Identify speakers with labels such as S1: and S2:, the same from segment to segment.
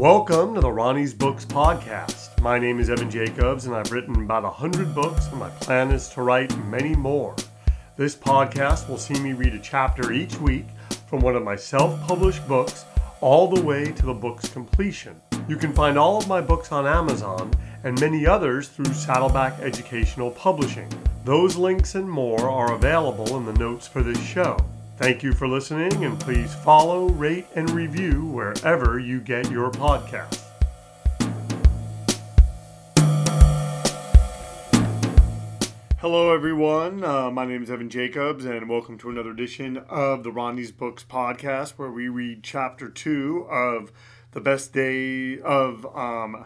S1: Welcome to the Ronnie's Books Podcast. My name is Evan Jacobs, and I've written about 100 books, and my plan is to write many more. This podcast will see me read a chapter each week from one of my self published books all the way to the book's completion. You can find all of my books on Amazon and many others through Saddleback Educational Publishing. Those links and more are available in the notes for this show. Thank you for listening, and please follow, rate, and review wherever you get your podcasts. Hello, everyone. Uh, my name is Evan Jacobs, and welcome to another edition of the Ronnie's Books podcast, where we read chapter two of the best day of um,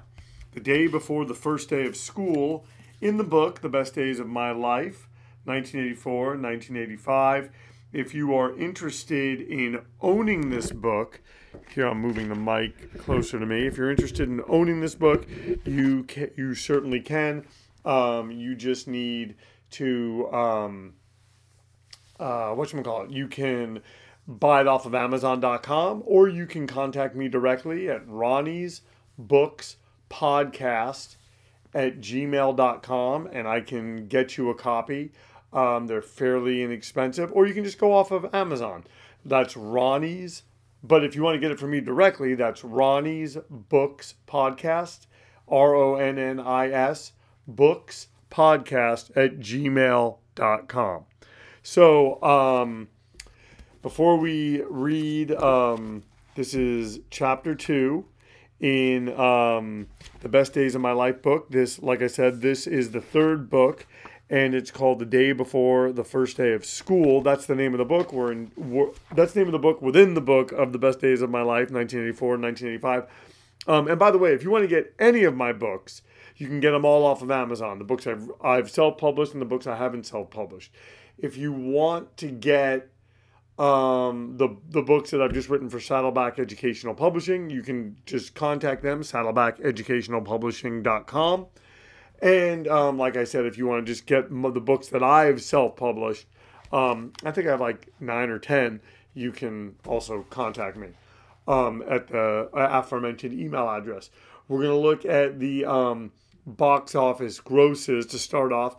S1: the day before the first day of school in the book, The Best Days of My Life, 1984 1985 if you are interested in owning this book, here I'm moving the mic closer to me. If you're interested in owning this book, you can, you certainly can. Um, you just need to um, uh, what you call it. You can buy it off of Amazon.com, or you can contact me directly at Ronnie's Books Podcast at gmail.com, and I can get you a copy. Um, they're fairly inexpensive, or you can just go off of Amazon. That's Ronnie's. But if you want to get it from me directly, that's Ronnie's Books Podcast, R O N N I S, Books Podcast at gmail.com. So, um, before we read, um, this is chapter two in um, the Best Days of My Life book. This, like I said, this is the third book and it's called The Day Before the First Day of School. That's the name of the book. We're in. We're, that's the name of the book within the book of the best days of my life, 1984 and 1985. Um, and by the way, if you want to get any of my books, you can get them all off of Amazon. The books I've, I've self-published and the books I haven't self-published. If you want to get um, the the books that I've just written for Saddleback Educational Publishing, you can just contact them, saddlebackeducationalpublishing.com. And um, like I said, if you want to just get the books that I've self published, um, I think I have like nine or 10, you can also contact me um, at the aforementioned email address. We're going to look at the um, box office grosses to start off.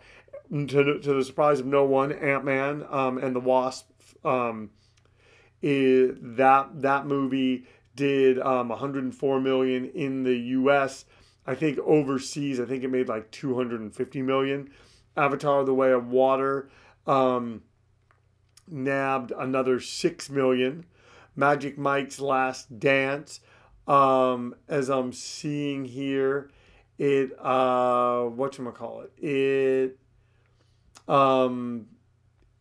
S1: To, to the surprise of no one, Ant Man um, and the Wasp. Um, is, that that movie did 104 million in the U.S. I think overseas, I think it made like 250 million. Avatar: The Way of Water um, nabbed another six million. Magic Mike's Last Dance, um, as I'm seeing here, it uh, what you call it? It um,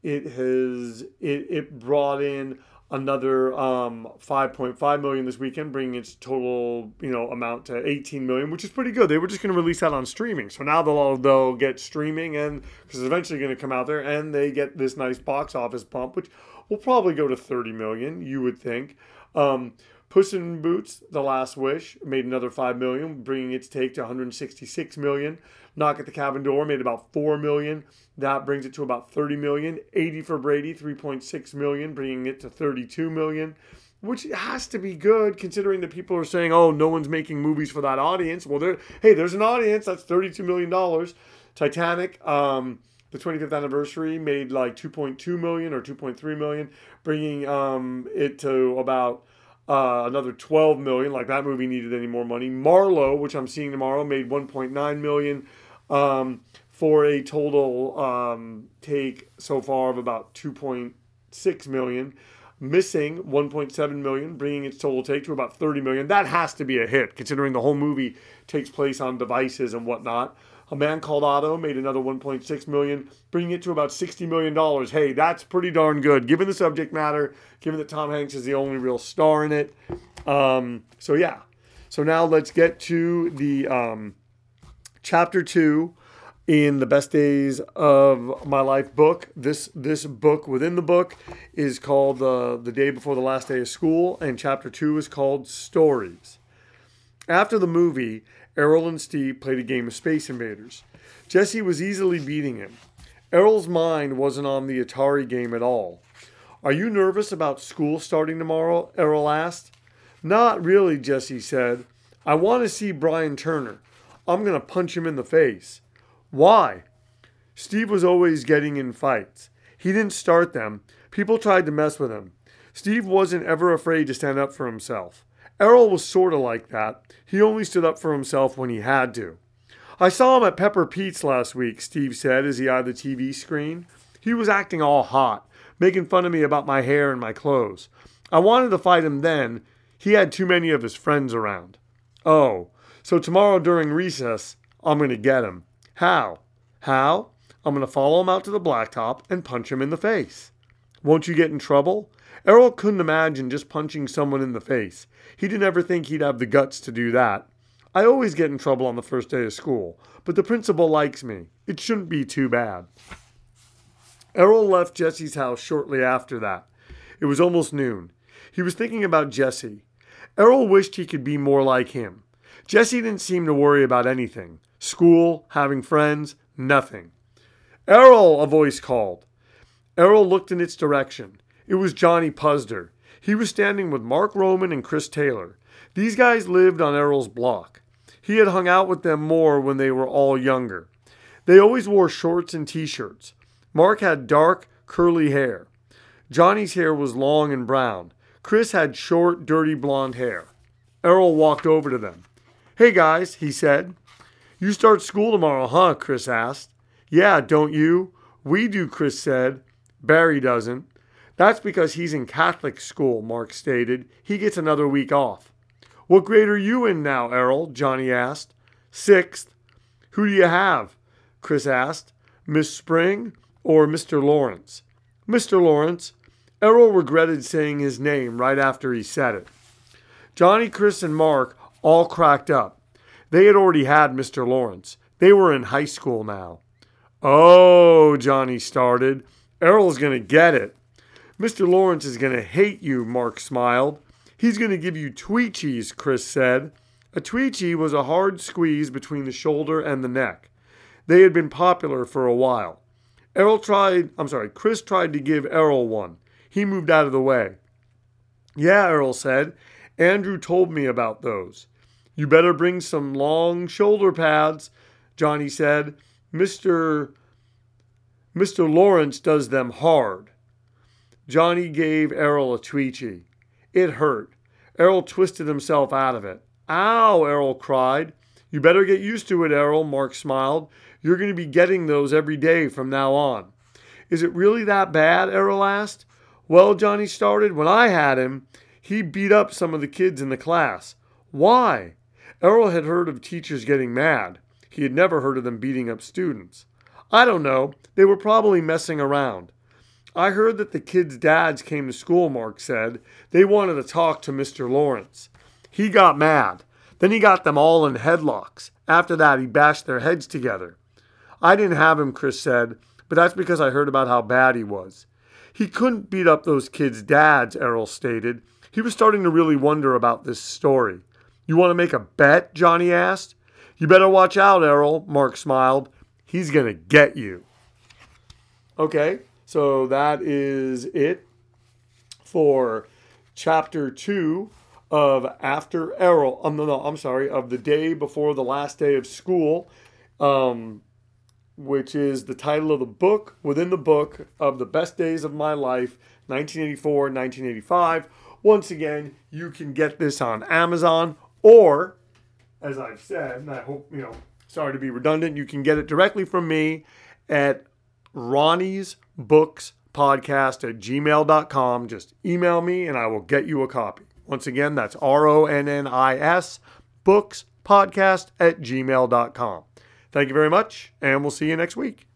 S1: it has it it brought in another um, 5.5 million this weekend, bringing its total you know amount to 18 million, which is pretty good. They were just going to release that on streaming, so now they'll they'll get streaming and because it's eventually going to come out there, and they get this nice box office bump, which will probably go to 30 million, you would think. Um, Puss in Boots: The Last Wish made another 5 million, bringing its take to 166 million. Knock at the Cabin Door made about 4 million. That brings it to about 30 million. 80 for Brady, 3.6 million, bringing it to 32 million, which has to be good considering that people are saying, "Oh, no one's making movies for that audience." Well, there, hey, there's an audience. That's 32 million dollars. Titanic, um, the 25th anniversary, made like 2.2 million or 2.3 million, bringing um, it to about uh, another 12 million. Like that movie needed any more money. Marlowe, which I'm seeing tomorrow, made 1.9 million um, for a total um, take so far of about 2.6 million. Missing 1.7 million, bringing its total take to about 30 million. That has to be a hit, considering the whole movie takes place on devices and whatnot. A Man Called Otto made another 1.6 million, bringing it to about 60 million dollars. Hey, that's pretty darn good, given the subject matter, given that Tom Hanks is the only real star in it. Um, so yeah. So now let's get to the um, chapter two in the best days of my life book. This this book within the book is called uh, the day before the last day of school, and chapter two is called stories. After the movie, Errol and Steve played a game of Space Invaders. Jesse was easily beating him. Errol's mind wasn't on the Atari game at all. Are you nervous about school starting tomorrow? Errol asked. Not really, Jesse said. I want to see Brian Turner. I'm going to punch him in the face. Why? Steve was always getting in fights. He didn't start them. People tried to mess with him. Steve wasn't ever afraid to stand up for himself. Errol was sort of like that. He only stood up for himself when he had to. I saw him at Pepper Pete's last week, Steve said as he eyed the TV screen. He was acting all hot, making fun of me about my hair and my clothes. I wanted to fight him then. He had too many of his friends around. Oh, so tomorrow during recess, I'm going to get him. How? How? I'm going to follow him out to the blacktop and punch him in the face. Won't you get in trouble? Errol couldn't imagine just punching someone in the face. He didn't ever think he'd have the guts to do that. I always get in trouble on the first day of school, but the principal likes me. It shouldn't be too bad. Errol left Jesse's house shortly after that. It was almost noon. He was thinking about Jesse. Errol wished he could be more like him. Jesse didn't seem to worry about anything school, having friends, nothing. Errol, a voice called. Errol looked in its direction. It was Johnny Puzder. He was standing with Mark Roman and Chris Taylor. These guys lived on Errol's block. He had hung out with them more when they were all younger. They always wore shorts and t shirts. Mark had dark, curly hair. Johnny's hair was long and brown. Chris had short, dirty blonde hair. Errol walked over to them. Hey guys, he said. You start school tomorrow, huh? Chris asked. Yeah, don't you? We do, Chris said. Barry doesn't. That's because he's in Catholic school, Mark stated. He gets another week off. What grade are you in now, Errol? Johnny asked. Sixth. Who do you have? Chris asked. Miss Spring or Mr. Lawrence? Mr. Lawrence. Errol regretted saying his name right after he said it. Johnny, Chris, and Mark all cracked up. They had already had Mr. Lawrence. They were in high school now. Oh, Johnny started. Errol's going to get it. Mr. Lawrence is going to hate you, Mark smiled. He's going to give you tweechies, Chris said. A tweechie was a hard squeeze between the shoulder and the neck. They had been popular for a while. Errol tried, I'm sorry, Chris tried to give Errol one. He moved out of the way. Yeah, Errol said. Andrew told me about those. You better bring some long shoulder pads, Johnny said. Mr. Mr. Lawrence does them hard. Johnny gave Errol a tweechie. It hurt. Errol twisted himself out of it. Ow, Errol cried. You better get used to it, Errol, Mark smiled. You're going to be getting those every day from now on. Is it really that bad? Errol asked. Well, Johnny started, when I had him, he beat up some of the kids in the class. Why? Errol had heard of teachers getting mad. He had never heard of them beating up students. I don't know. They were probably messing around. I heard that the kids' dads came to school, Mark said. They wanted to talk to Mr. Lawrence. He got mad. Then he got them all in headlocks. After that, he bashed their heads together. I didn't have him, Chris said, but that's because I heard about how bad he was. He couldn't beat up those kids' dads, Errol stated. He was starting to really wonder about this story. You want to make a bet? Johnny asked. You better watch out, Errol, Mark smiled. He's going to get you. Okay, so that is it for chapter two of After Errol. Um, no, no, I'm sorry, of the day before the last day of school, um, which is the title of the book within the book of the best days of my life, 1984 1985. Once again, you can get this on Amazon or, as I've said, and I hope, you know, sorry to be redundant, you can get it directly from me at Ronnie's Books Podcast at gmail.com. Just email me and I will get you a copy. Once again, that's R O N N I S Books Podcast at gmail.com. Thank you very much, and we'll see you next week.